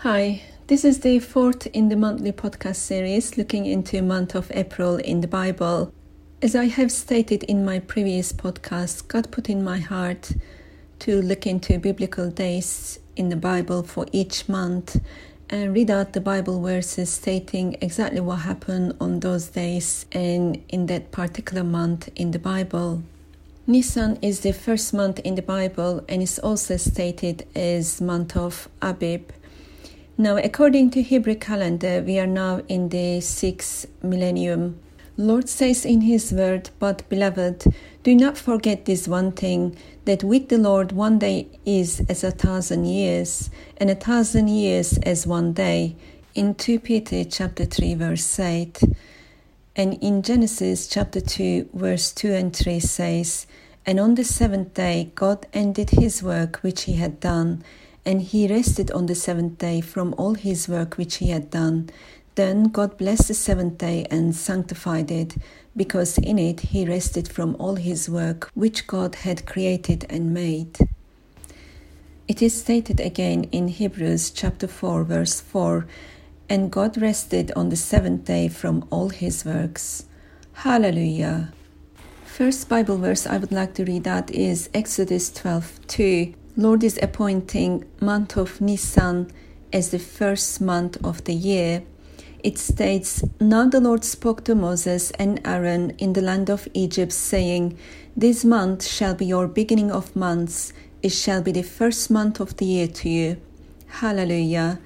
Hi, this is the fourth in the monthly podcast series looking into month of April in the Bible. As I have stated in my previous podcast, God put in my heart to look into biblical days in the Bible for each month and read out the Bible verses stating exactly what happened on those days and in that particular month in the Bible. Nisan is the first month in the Bible and is also stated as month of Abib. Now, according to Hebrew calendar, we are now in the sixth millennium. Lord says in His word, But beloved, do not forget this one thing that with the Lord one day is as a thousand years, and a thousand years as one day. In 2 Peter chapter 3 verse 8. And in Genesis chapter 2 verse 2 and 3 says, And on the seventh day God ended his work which he had done, and he rested on the seventh day from all his work which he had done. Then God blessed the seventh day and sanctified it, because in it he rested from all his work which God had created and made. It is stated again in Hebrews chapter 4 verse 4, and God rested on the seventh day from all his works. Hallelujah. First Bible verse I would like to read out is Exodus 12 2. Lord is appointing month of Nisan as the first month of the year it states, Now the Lord spoke to Moses and Aaron in the land of Egypt, saying, This month shall be your beginning of months, it shall be the first month of the year to you. Hallelujah.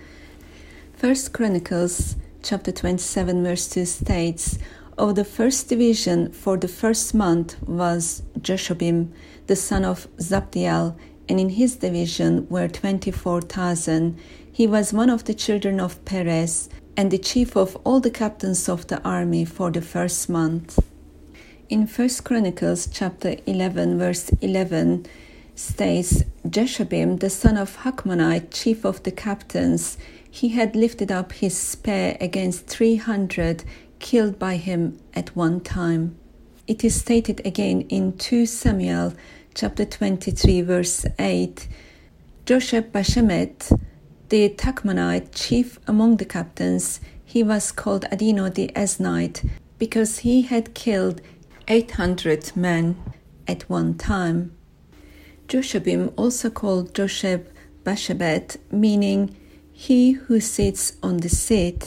First Chronicles chapter 27 verse 2 states, Of the first division for the first month was Jashobeam, the son of Zabdiel, and in his division were 24,000. He was one of the children of Perez, and the chief of all the captains of the army for the first month. In 1 Chronicles chapter 11 verse 11 states Jashobeam the son of Hachmonite chief of the captains he had lifted up his spear against 300 killed by him at one time. It is stated again in 2 Samuel chapter 23 verse 8 Josheb Basshebeth the Tachmonite chief among the captains, he was called Adino the Eznite because he had killed 800 men at one time. Jashobeam, also called Josheb Basshebeth, meaning he who sits on the seat.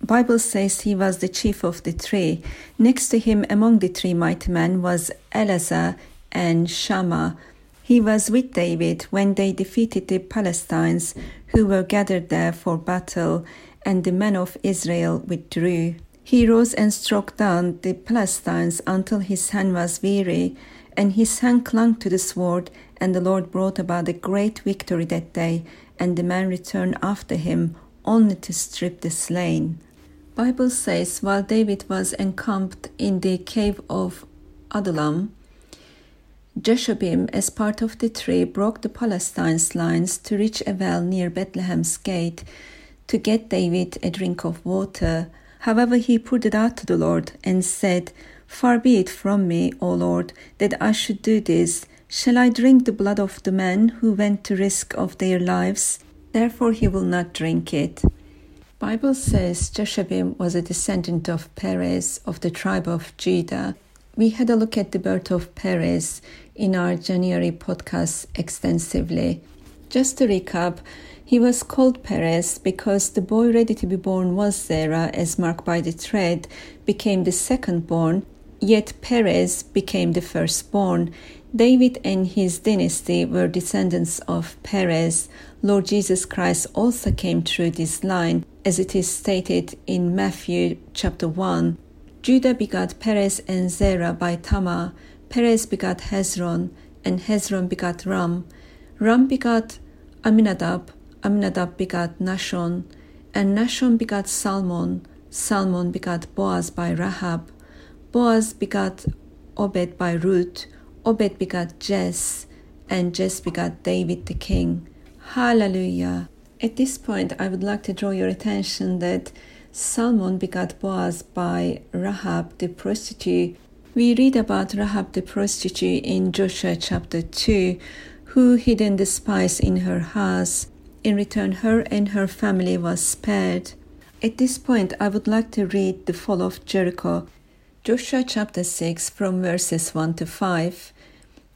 Bible says he was the chief of the three. Next to him among the three mighty men was Eleazar and Shammah, he was with David when they defeated the Philistines who were gathered there for battle, and the men of Israel withdrew. He rose and struck down the Philistines until his hand was weary, and his hand clung to the sword, and the Lord brought about a great victory that day, and the men returned after him, only to strip the slain. Bible says while David was encamped in the cave of Adullam, Jashobeam, as part of the three, broke the Philistines' lines to reach a well near Bethlehem's gate to get David a drink of water. However, he put it out to the Lord and said, Far be it from me, O Lord, that I should do this. Shall I drink the blood of the men who went to risk of their lives? Therefore he will not drink it. Bible says Jashobeam was a descendant of Perez of the tribe of Judah. We had a look at the birth of Perez in our January podcast extensively. Just to recap, he was called Perez because the boy ready to be born was Zerah, as marked by the thread, became the second born, yet Perez became the firstborn. David and his dynasty were descendants of Perez. Lord Jesus Christ also came through this line, as it is stated in Matthew chapter 1. Judah begot Perez and Zerah by Tamar. Perez begot Hezron, and Hezron begot Ram. Ram begot Amminadab, Amminadab begot Nahshon, and Nahshon begot Salmon. Salmon begot Boaz by Rahab. Boaz begot Obed by Ruth. Obed begot Jess, and Jess begot David the king. Hallelujah. At this point, I would like to draw your attention that Salmon begot Boaz by Rahab the prostitute. We read about Rahab the prostitute in Joshua chapter 2, who hidden the spice in her house. In return, her and her family was spared. At this point, I would like to read the fall of Jericho. Joshua chapter 6 from verses 1 to 5.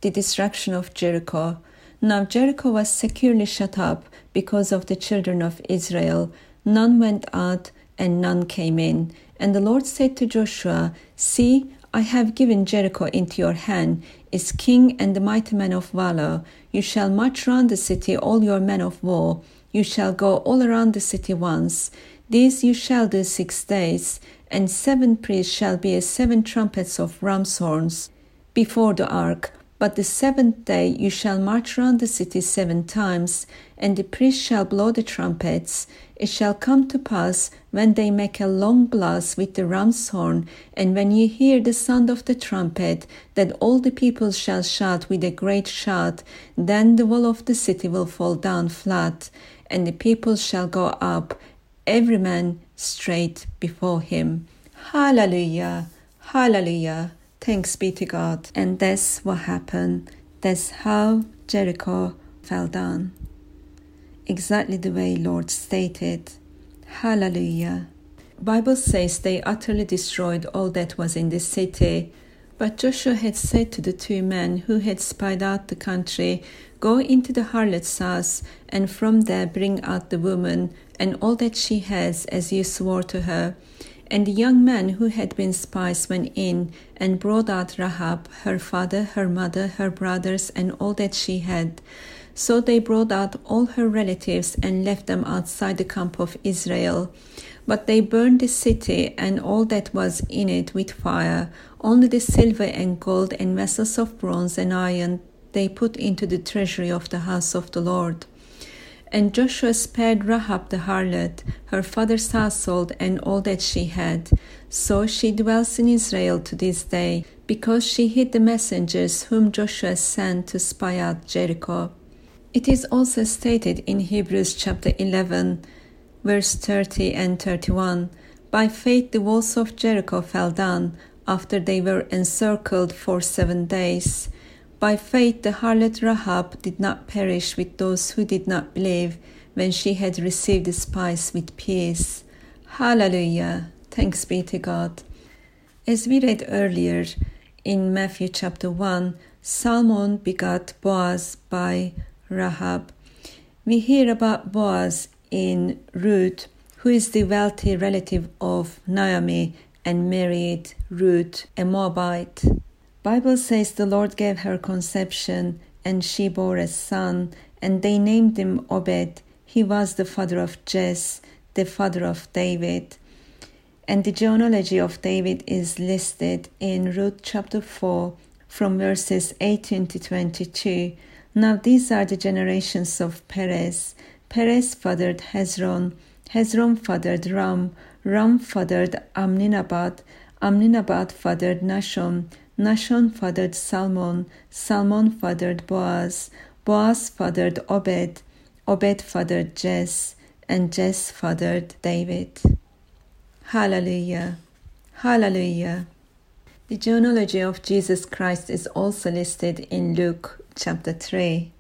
The destruction of Jericho. Now Jericho was securely shut up because of the children of Israel. None went out and none came in. And the Lord said to Joshua, See, I have given Jericho into your hand, its king and the mighty men of valor. You shall march round the city, all your men of war. You shall go all around the city once. This you shall do six days, and seven priests shall bear seven trumpets of ram's horns before the ark. But the seventh day you shall march round the city seven times, and the priests shall blow the trumpets. It shall come to pass when they make a long blast with the ram's horn, and when you hear the sound of the trumpet, that all the people shall shout with a great shout. Then the wall of the city will fall down flat, and the people shall go up, every man straight before him. Hallelujah! Hallelujah! Thanks be to God. And that's what happened. That's how Jericho fell down. Exactly the way Lord stated. Hallelujah. Bible says they utterly destroyed all that was in the city. But Joshua had said to the two men who had spied out the country, Go into the harlot's house, and from there bring out the woman and all that she has, as you swore to her. And the young men who had been spies went in and brought out Rahab, her father, her mother, her brothers, and all that she had. So they brought out all her relatives and left them outside the camp of Israel. But they burned the city and all that was in it with fire. Only the silver and gold and vessels of bronze and iron they put into the treasury of the house of the Lord. And Joshua spared Rahab the harlot, her father's household, and all that she had. So she dwells in Israel to this day, because she hid the messengers whom Joshua sent to spy out Jericho. It is also stated in Hebrews chapter 11, verse 30 and 31 By faith the walls of Jericho fell down after they were encircled for seven days. By faith, the harlot Rahab did not perish with those who did not believe when she had received the spice with peace. Hallelujah! Thanks be to God. As we read earlier in Matthew chapter 1, Salmon begot Boaz by Rahab. We hear about Boaz in Ruth, who is the wealthy relative of Naomi and married Ruth, a Moabite. Bible says the Lord gave her conception and she bore a son and they named him Obed. He was the father of Jess, the father of David. And the genealogy of David is listed in Ruth chapter 4 from verses 18 to 22. Now these are the generations of Perez. Perez fathered Hezron. Hezron fathered Ram. Ram fathered Amminadab. Amminadab fathered Nahshon. Nahshon fathered Salmon, Salmon fathered Boaz, Boaz fathered Obed, Obed fathered Jess, and Jess fathered David. Hallelujah! Hallelujah! The genealogy of Jesus Christ is also listed in Luke chapter 3.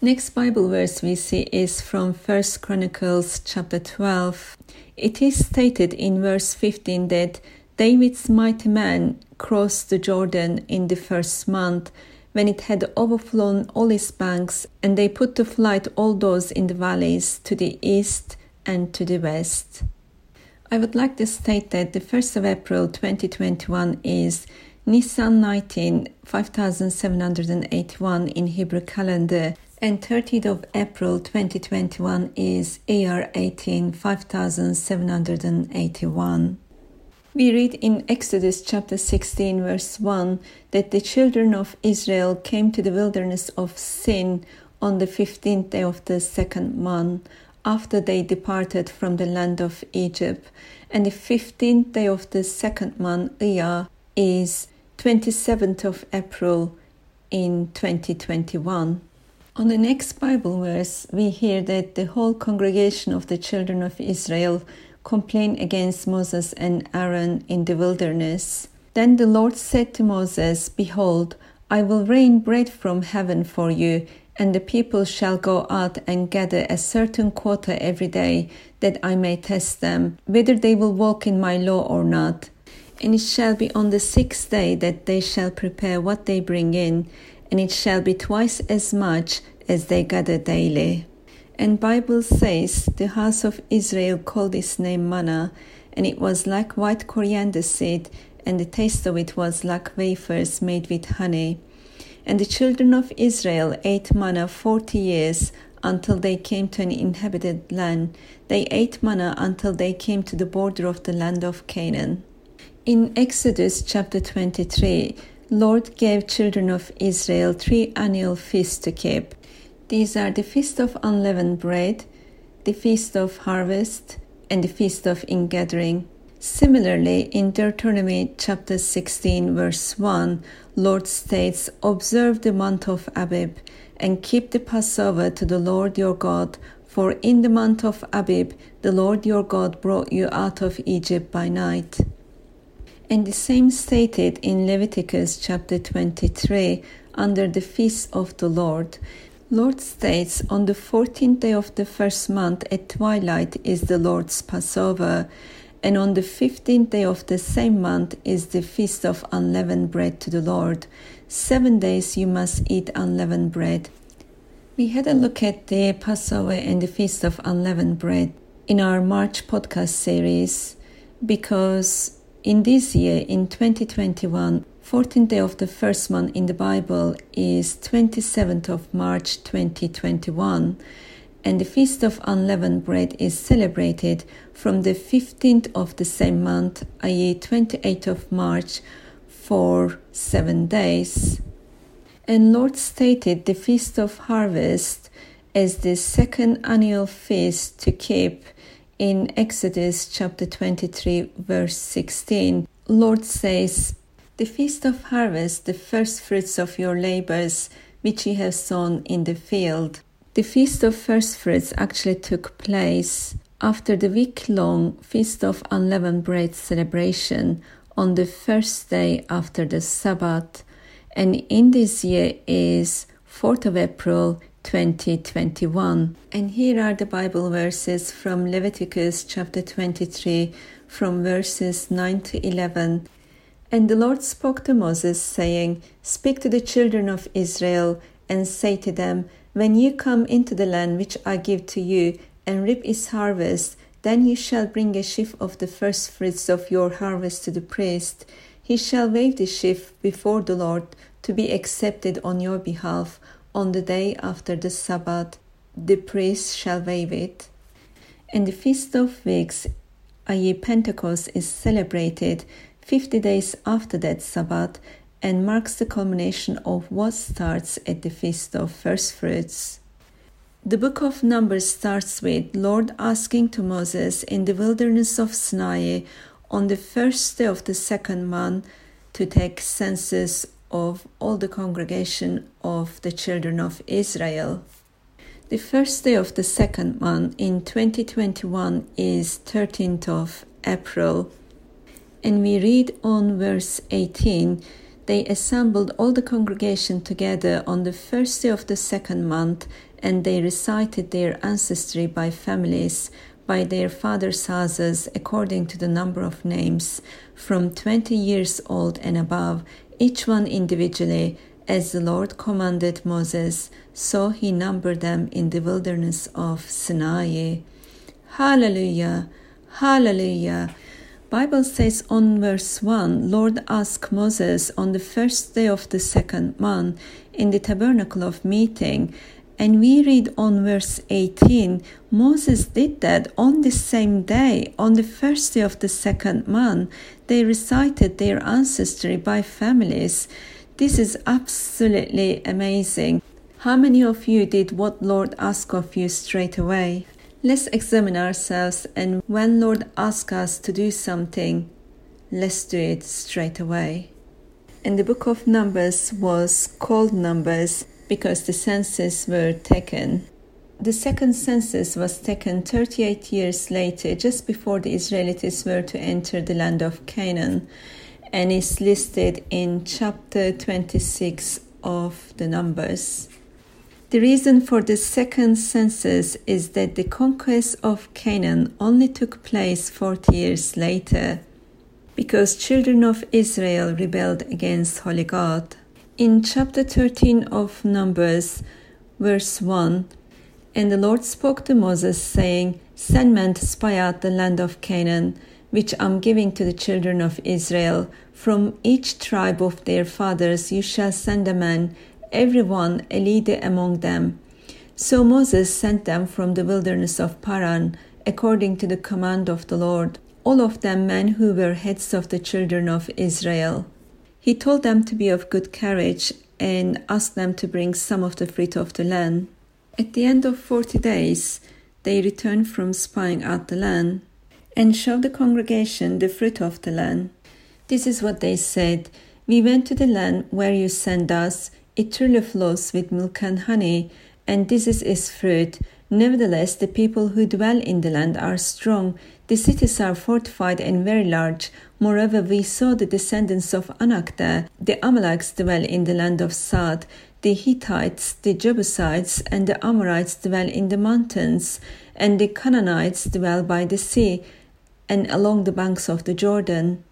Next Bible verse we see is from 1 Chronicles chapter 12. It is stated in verse 15 that David's mighty men crossed the Jordan in the first month when it had overflown all its banks, and they put to flight all those in the valleys to the east and to the west. I would like to state that the 1st of April 2021 is Nisan 19 5781 in Hebrew calendar and 30th of April 2021 is Iyar 18 5781. We read in Exodus chapter 16, verse 1, that the children of Israel came to the wilderness of Sin on the 15th day of the second month after they departed from the land of Egypt. And the 15th day of the second month, Iyar, is 27th of April in 2021. On the next Bible verse, we hear that the whole congregation of the children of Israel complain against Moses and Aaron in the wilderness. Then the Lord said to Moses, Behold, I will rain bread from heaven for you, And the people shall go out and gather a certain quota every day, that I may test them, whether they will walk in my law or not. And it shall be on the sixth day that they shall prepare what they bring in, and it shall be twice as much as they gather daily. And Bible says the house of Israel called its name manna, and it was like white coriander seed, and the taste of it was like wafers made with honey. And the children of Israel ate manna forty years until they came to an inhabited land. They ate manna until they came to the border of the land of Canaan. In Exodus chapter 23, Lord gave children of Israel three annual feasts to keep. These are the feast of unleavened bread, the feast of harvest, and the feast of ingathering. Similarly, in Deuteronomy chapter 16, verse 1, Lord states, Observe the month of Abib and keep the Passover to the Lord your God, for in the month of Abib the Lord your God brought you out of Egypt by night. And the same stated in Leviticus chapter 23 under the feast of the Lord. Lord states, On the fourteenth day of the first month at twilight is the Lord's Passover and on the fifteenth day of the same month is the feast of unleavened bread to the Lord. Seven days you must eat unleavened bread. We had a look at the Passover and the feast of unleavened bread in our March podcast series because in this year, in 2021, 14th day of the first month in the Bible is 27th of March 2021 and the Feast of Unleavened Bread is celebrated from the 15th of the same month, i.e., 28th of March, for seven days. And Lord stated the Feast of Harvest as the second annual feast to keep in Exodus chapter 23, verse 16. Lord says, The Feast of Harvest, the first fruits of your labors, which ye have sown in the field. The Feast of First Fruits actually took place after the week long Feast of Unleavened Bread celebration on the first day after the Sabbath, and in this year is 4th of April 2021. And here are the Bible verses from Leviticus chapter 23, from verses 9 to 11. And the Lord spoke to Moses, saying, Speak to the children of Israel, and say to them, when you come into the land which I give to you, and reap its harvest, then you shall bring a sheaf of the first fruits of your harvest to the priest. He shall wave the sheaf before the Lord to be accepted on your behalf on the day after the Sabbath. The priest shall wave it. And the Feast of Weeks, i.e., Pentecost, is celebrated 50 days after that Sabbath and marks the culmination of what starts at the Feast of First Fruits. The book of Numbers starts with Lord asking to Moses in the wilderness of Sinai on the first day of the second month to take census of all the congregation of the children of Israel. The first day of the second month in 2021 is 13th of April. And we read on verse 18 they assembled all the congregation together on the first day of the second month, and they recited their ancestry by families, by their fathers' houses, according to the number of names, from twenty years old and above, each one individually, as the Lord commanded Moses, so he numbered them in the wilderness of Sinai. Hallelujah! Hallelujah! Bible says on verse 1, Lord asked Moses on the first day of the second month in the tabernacle of meeting. And we read on verse 18, Moses did that on the same day, on the first day of the second month. They recited their ancestry by families. This is absolutely amazing. How many of you did what Lord asked of you straight away? Let's examine ourselves, and when Lord asks us to do something, let's do it straight away. And the book of Numbers was called Numbers because the census were taken. The second census was taken 38 years later, just before the Israelites were to enter the land of Canaan, and is listed in chapter 26 of the Numbers. The reason for the second census is that the conquest of Canaan only took place 40 years later because children of Israel rebelled against Holy God. In chapter 13 of Numbers, verse 1, and the Lord spoke to Moses, saying, Send men to spy out the land of Canaan, which I am giving to the children of Israel. From each tribe of their fathers you shall send a man every one a leader among them. So Moses sent them from the wilderness of Paran, according to the command of the Lord, all of them men who were heads of the children of Israel. He told them to be of good courage and asked them to bring some of the fruit of the land. At the end of forty days, they returned from spying out the land and showed the congregation the fruit of the land. This is what they said We went to the land where you sent us it truly flows with milk and honey, and this is its fruit. Nevertheless, the people who dwell in the land are strong. The cities are fortified and very large. Moreover, we saw the descendants of Anak there. The Amalekites dwell in the land of Saad. The Hittites, the Jebusites, and the Amorites dwell in the mountains, and the Canaanites dwell by the sea and along the banks of the Jordan.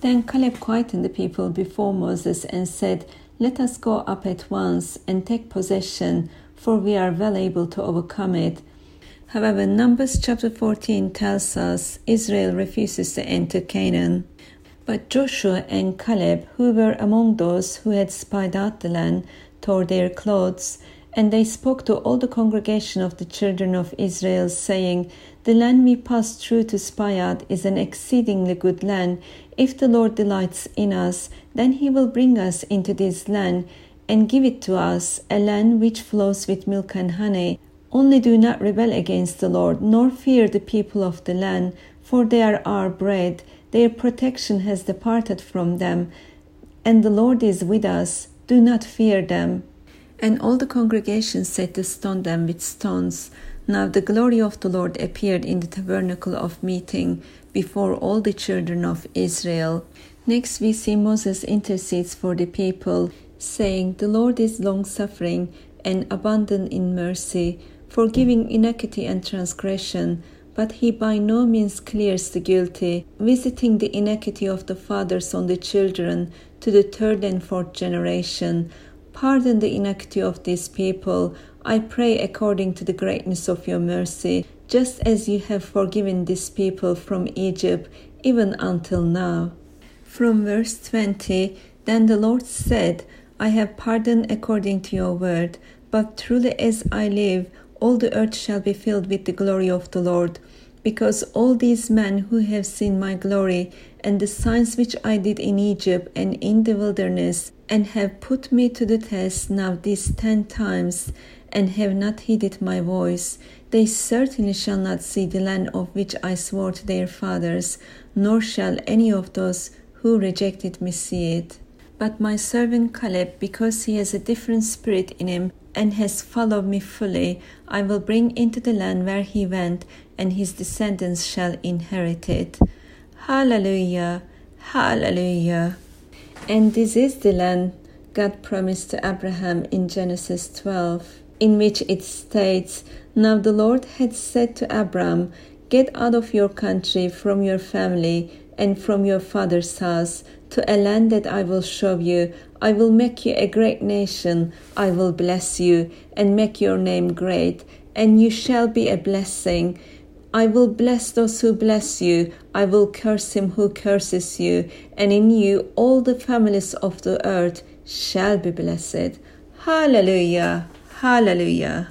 Then Caleb quietened the people before Moses and said, let us go up at once and take possession, for we are well able to overcome it. However, Numbers chapter 14 tells us Israel refuses to enter Canaan. But Joshua and Caleb, who were among those who had spied out the land, tore their clothes, and they spoke to all the congregation of the children of Israel, saying, The land we passed through to spy out is an exceedingly good land. If the Lord delights in us, then he will bring us into this land and give it to us, a land which flows with milk and honey. Only do not rebel against the Lord, nor fear the people of the land, for they are our bread. Their protection has departed from them, and the Lord is with us. Do not fear them. And all the congregation said to stone them with stones. Now the glory of the Lord appeared in the tabernacle of meeting before all the children of Israel. Next, we see Moses intercedes for the people, saying, The Lord is long suffering and abundant in mercy, forgiving iniquity and transgression, but he by no means clears the guilty, visiting the iniquity of the fathers on the children to the third and fourth generation. Pardon the iniquity of these people, I pray according to the greatness of your mercy, just as you have forgiven this people from Egypt, even until now. From verse 20 Then the Lord said, I have pardoned according to your word, but truly as I live, all the earth shall be filled with the glory of the Lord. Because all these men who have seen my glory and the signs which I did in Egypt and in the wilderness, and have put me to the test now these ten times, and have not heeded my voice, they certainly shall not see the land of which I swore to their fathers, nor shall any of those who rejected me see it. But my servant Caleb, because he has a different spirit in him and has followed me fully, I will bring into the land where he went, and his descendants shall inherit it. Hallelujah! Hallelujah! And this is the land God promised to Abraham in Genesis 12, in which it states, Now the Lord had said to Abram, Get out of your country, from your family, and from your father's house to a land that I will show you. I will make you a great nation. I will bless you and make your name great, and you shall be a blessing. I will bless those who bless you. I will curse him who curses you, and in you all the families of the earth shall be blessed. Hallelujah! Hallelujah!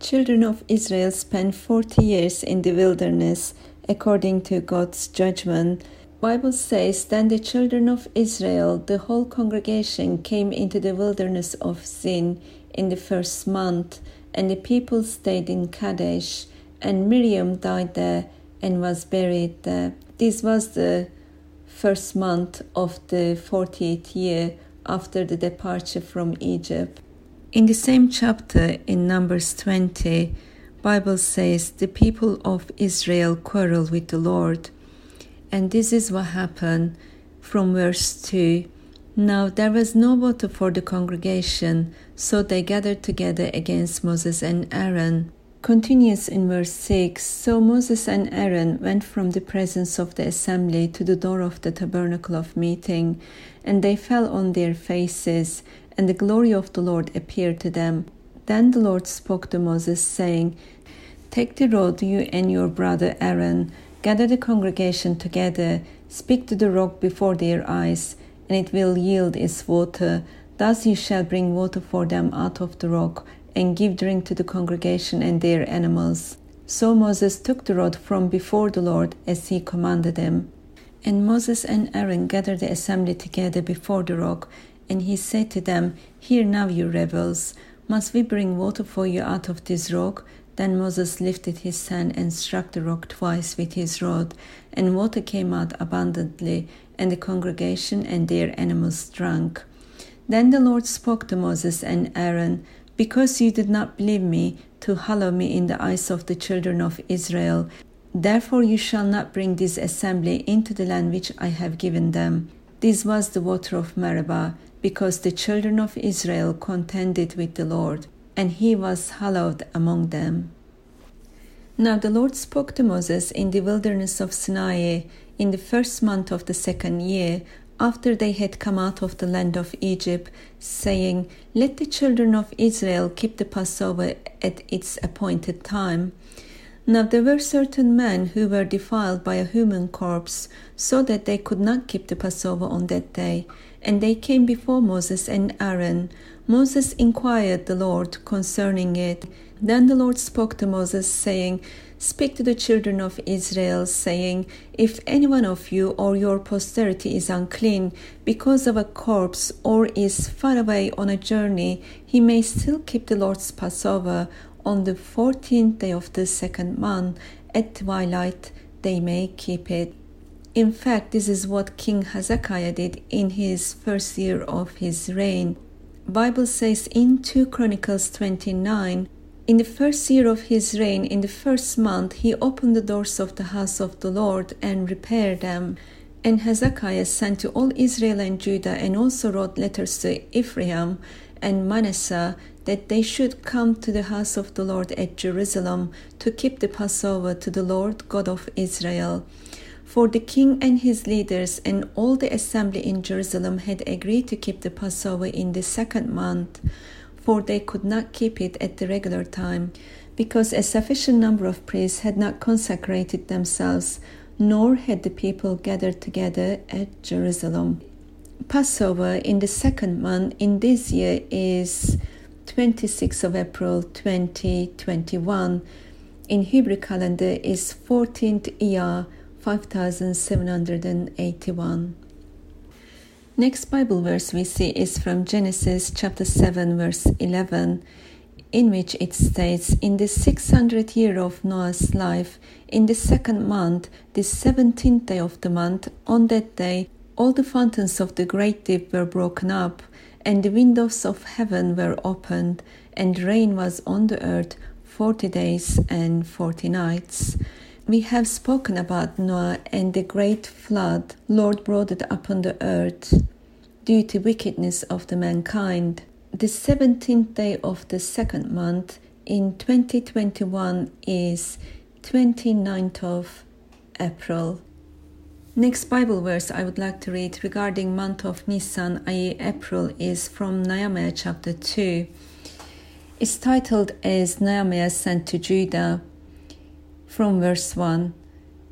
Children of Israel spent 40 years in the wilderness according to God's judgment. Bible says then the children of Israel, the whole congregation came into the wilderness of Zin in the first month, and the people stayed in Kadesh, and Miriam died there and was buried there. This was the first month of the 40th year after the departure from Egypt. In the same chapter in Numbers 20, Bible says the people of Israel quarreled with the Lord. And this is what happened from verse 2. Now there was no water for the congregation, so they gathered together against Moses and Aaron. Continues in verse 6 So Moses and Aaron went from the presence of the assembly to the door of the tabernacle of meeting, and they fell on their faces, and the glory of the Lord appeared to them. Then the Lord spoke to Moses, saying, Take the rod, you and your brother Aaron, gather the congregation together, speak to the rock before their eyes and it will yield its water. Thus you shall bring water for them out of the rock, and give drink to the congregation and their animals. So Moses took the rod from before the Lord as he commanded him. And Moses and Aaron gathered the assembly together before the rock, and he said to them, Hear now, you rebels, must we bring water for you out of this rock? Then Moses lifted his hand and struck the rock twice with his rod, and water came out abundantly, and the congregation and their animals drank. Then the Lord spoke to Moses and Aaron, Because you did not believe me to hallow me in the eyes of the children of Israel, therefore you shall not bring this assembly into the land which I have given them. This was the water of Meribah, because the children of Israel contended with the Lord, and he was hallowed among them. Now the Lord spoke to Moses in the wilderness of Sinai in the first month of the second year, after they had come out of the land of Egypt, saying, Let the children of Israel keep the Passover at its appointed time. Now there were certain men who were defiled by a human corpse, so that they could not keep the Passover on that day. And they came before Moses and Aaron. Moses inquired the Lord concerning it. Then the Lord spoke to Moses, saying, Speak to the children of Israel, saying, If any one of you or your posterity is unclean because of a corpse or is far away on a journey, he may still keep the Lord's Passover on the fourteenth day of the second month. At twilight, they may keep it. In fact, this is what King Hezekiah did in his first year of his reign. Bible says in 2 Chronicles 29 in the first year of his reign, in the first month, he opened the doors of the house of the Lord and repaired them. And Hezekiah sent to all Israel and Judah and also wrote letters to Ephraim and Manasseh that they should come to the house of the Lord at Jerusalem to keep the Passover to the Lord God of Israel. For the king and his leaders and all the assembly in Jerusalem had agreed to keep the Passover in the second month for they could not keep it at the regular time, because a sufficient number of priests had not consecrated themselves, nor had the people gathered together at Jerusalem. Passover in the second month in this year is 26th of April 2021. In Hebrew calendar is 14th Iyar 5781. Next Bible verse we see is from Genesis chapter 7, verse 11, in which it states In the 600th year of Noah's life, in the second month, the 17th day of the month, on that day, all the fountains of the great deep were broken up, and the windows of heaven were opened, and rain was on the earth forty days and forty nights. We have spoken about Noah and the great flood Lord brought it upon the earth due to wickedness of the mankind. The 17th day of the second month in 2021 is 29th of April. Next Bible verse I would like to read regarding month of Nisan, i.e. April, is from Nehemiah chapter 2. It's titled as Nehemiah sent to Judah from verse 1.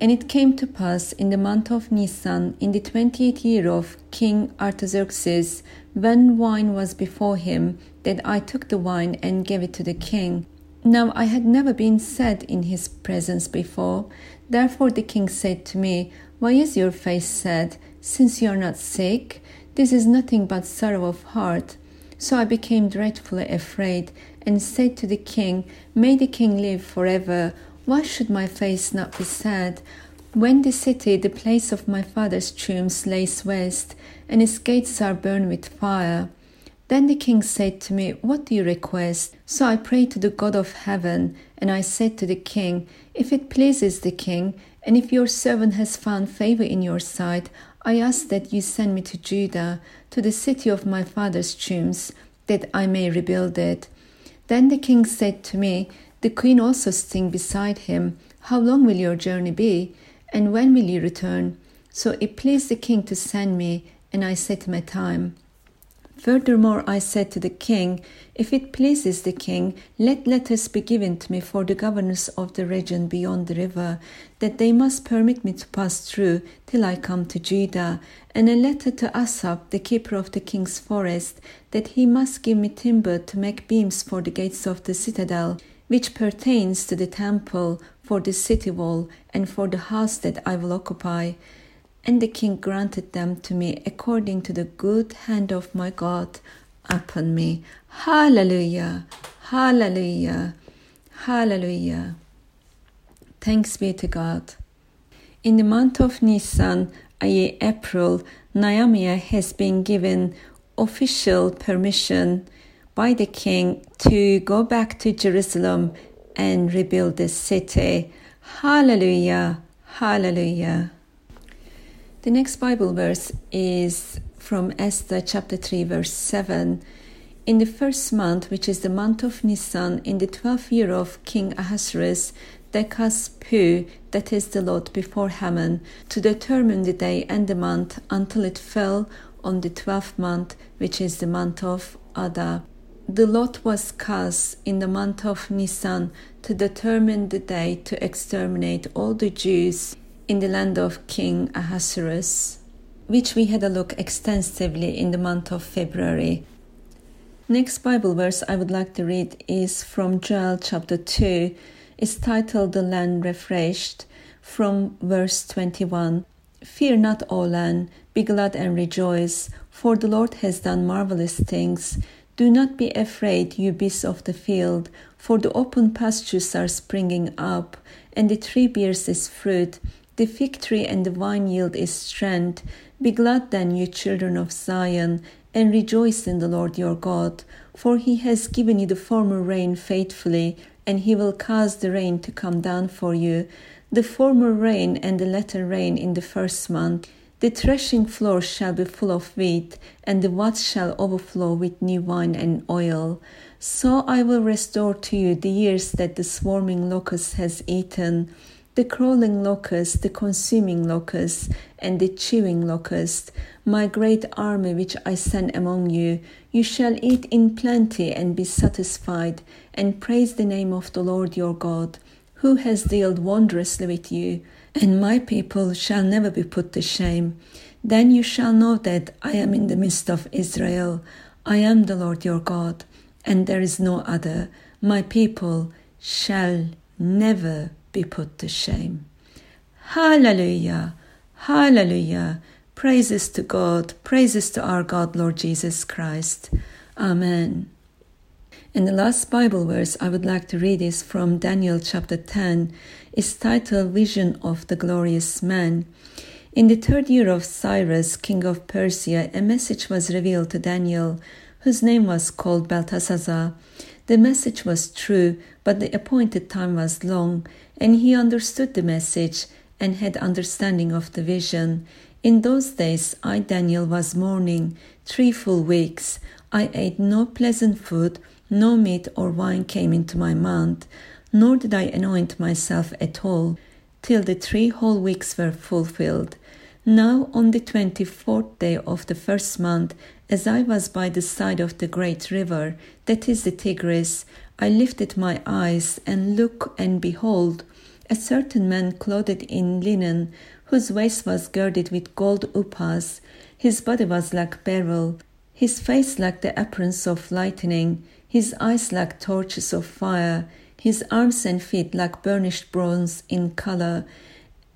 And it came to pass in the month of Nisan, in the twentieth year of King Artaxerxes, when wine was before him, that I took the wine and gave it to the king. Now I had never been sad in his presence before. Therefore the king said to me, Why is your face sad, since you are not sick? This is nothing but sorrow of heart. So I became dreadfully afraid, and said to the king, May the king live forever. Why should my face not be sad? When the city, the place of my father's tombs, lays waste, and its gates are burned with fire, Then the king said to me, What do you request? So I prayed to the God of heaven, and I said to the king, If it pleases the king, and if your servant has found favor in your sight, I ask that you send me to Judah, to the city of my father's tombs, that I may rebuild it. Then the king said to me, The queen also sitting beside him, How long will your journey be? And when will you return? So it pleased the king to send me, and I set my time. Furthermore, I said to the king, If it pleases the king, let letters be given to me for the governors of the region beyond the river, that they must permit me to pass through till I come to Judah, and a letter to Asaph, the keeper of the king's forest, that he must give me timber to make beams for the gates of the citadel, which pertains to the temple, for the city wall, and for the house that I will occupy and the king granted them to me according to the good hand of my God upon me. Hallelujah! Hallelujah! Hallelujah! Thanks be to God. In the month of Nisan, i.e., April, Nehemiah has been given official permission by the king to go back to Jerusalem and rebuild the city. Hallelujah! Hallelujah! The next Bible verse is from Esther chapter 3, verse 7. In the first month, which is the month of Nisan, in the twelfth year of King Ahasuerus, they cast Pur, that is the lot, before Haman, to determine the day and the month until it fell on the twelfth month, which is the month of Adar. The lot was cast in the month of Nisan to determine the day to exterminate all the Jews in the land of King Ahasuerus, which we had a look extensively in the month of February. Next Bible verse I would like to read is from Joel chapter 2. It's titled The Land Refreshed from verse 21. Fear not, O land, be glad and rejoice, for the Lord has done marvelous things. Do not be afraid, you beasts of the field, for the open pastures are springing up, and the tree bears its fruit the fig tree and the vine yield its strength. Be glad then, you children of Zion, and rejoice in the Lord your God, for he has given you the former rain faithfully, and he will cause the rain to come down for you, the former rain and the latter rain in the first month. The threshing floor shall be full of wheat, and the vats shall overflow with new wine and oil. So I will restore to you the years that the swarming locust has eaten the crawling locust, the consuming locust, and the chewing locust, my great army which I send among you, you shall eat in plenty and be satisfied, and praise the name of the Lord your God, who has dealt wondrously with you, and my people shall never be put to shame. Then you shall know that I am in the midst of Israel. I am the Lord your God, and there is no other. My people shall never be put to shame. Hallelujah! Hallelujah! Praises to God, praises to our God, Lord Jesus Christ. Amen. And the last Bible verse I would like to read is from Daniel chapter 10. It's titled Vision of the Glorious Man. In the third year of Cyrus, king of Persia, a message was revealed to Daniel, whose name was called Belteshazzar. The message was true, but the appointed time was long, and he understood the message and had understanding of the vision. In those days, I, Daniel, was mourning three full weeks. I ate no pleasant food, no meat or wine came into my mouth, nor did I anoint myself at all, till the three whole weeks were fulfilled. Now, on the twenty fourth day of the first month, as I was by the side of the great river, that is the Tigris, I lifted my eyes and look, and behold, a certain man clothed in linen, whose waist was girded with gold Uphaz, his body was like beryl, his face like the appearance of lightning, his eyes like torches of fire, his arms and feet like burnished bronze in color,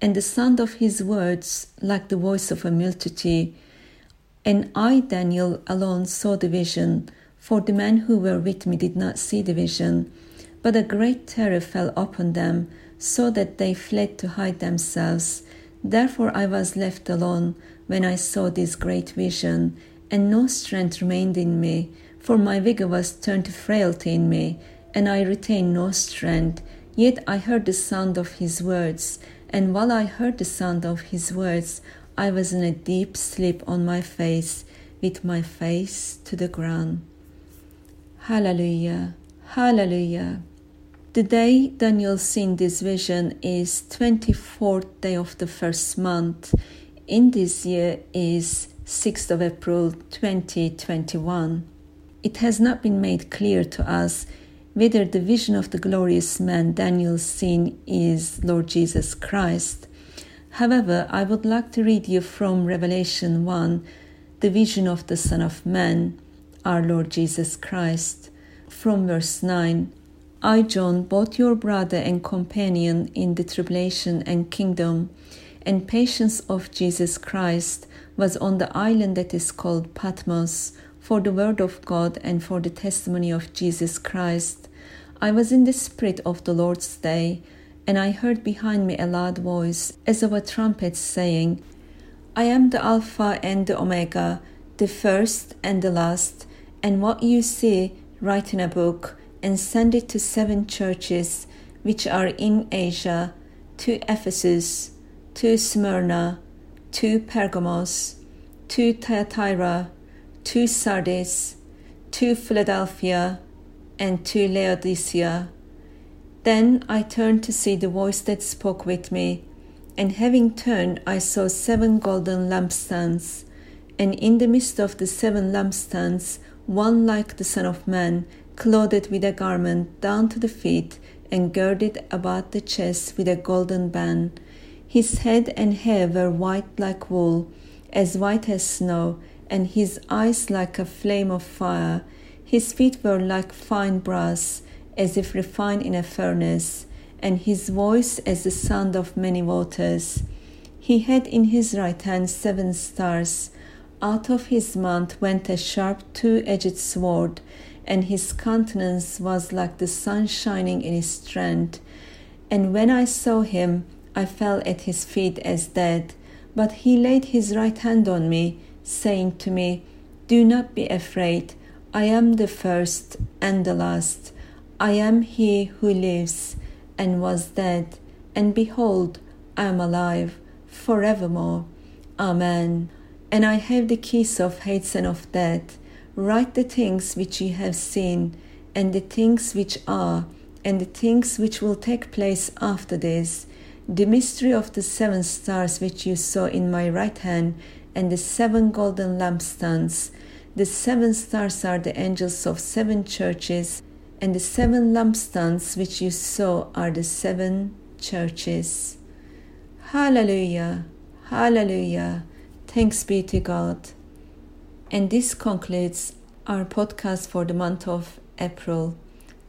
and the sound of his words like the voice of a multitude. And I, Daniel, alone saw the vision, for the men who were with me did not see the vision. But a great terror fell upon them so that they fled to hide themselves. Therefore I was left alone when I saw this great vision, and no strength remained in me, for my vigor was turned to frailty in me, and I retained no strength. Yet I heard the sound of his words, and while I heard the sound of his words, I was in a deep sleep on my face, with my face to the ground. Hallelujah! Hallelujah! The day Daniel seen this vision is 24th day of the first month. In this year is 6th of April 2021. It has not been made clear to us whether the vision of the glorious man Daniel seen is Lord Jesus Christ. However, I would like to read you from Revelation 1, the vision of the Son of Man, our Lord Jesus Christ. From verse 9 I, John, both your brother and companion in the tribulation and kingdom and patience of Jesus Christ, was on the island that is called Patmos for the word of God and for the testimony of Jesus Christ. I was in the spirit of the Lord's day, and I heard behind me a loud voice, as of a trumpet, saying, I am the Alpha and the Omega, the first and the last, and what you see, write in a book, and send it to seven churches which are in Asia, to Ephesus, to Smyrna, to Pergamos, to Thyatira, to Sardis, to Philadelphia, and to Laodicea. Then I turned to see the voice that spoke with me, and having turned, I saw seven golden lampstands, and in the midst of the seven lampstands, one like the Son of Man, clothed with a garment down to the feet, and girded about the chest with a golden band. His head and hair were white like wool, as white as snow, and his eyes like a flame of fire. His feet were like fine brass, as if refined in a furnace, and his voice as the sound of many waters. He had in his right hand seven stars. Out of his mouth went a sharp two edged sword, and his countenance was like the sun shining in his strength. And when I saw him, I fell at his feet as dead. But he laid his right hand on me saying to me, Do not be afraid. I am the first and the last. I am he who lives and was dead, and behold, I am alive forevermore. Amen. And I have the keys of Hades and of death. Write the things which ye have seen, and the things which are, and the things which will take place after this. The mystery of the seven stars which you saw in my right hand and the seven golden lampstands. The seven stars are the angels of seven churches, and the seven lampstands which you saw are the seven churches. Hallelujah! Hallelujah! Thanks be to God. And this concludes our podcast for the month of April.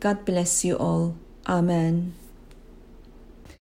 God bless you all. Amen.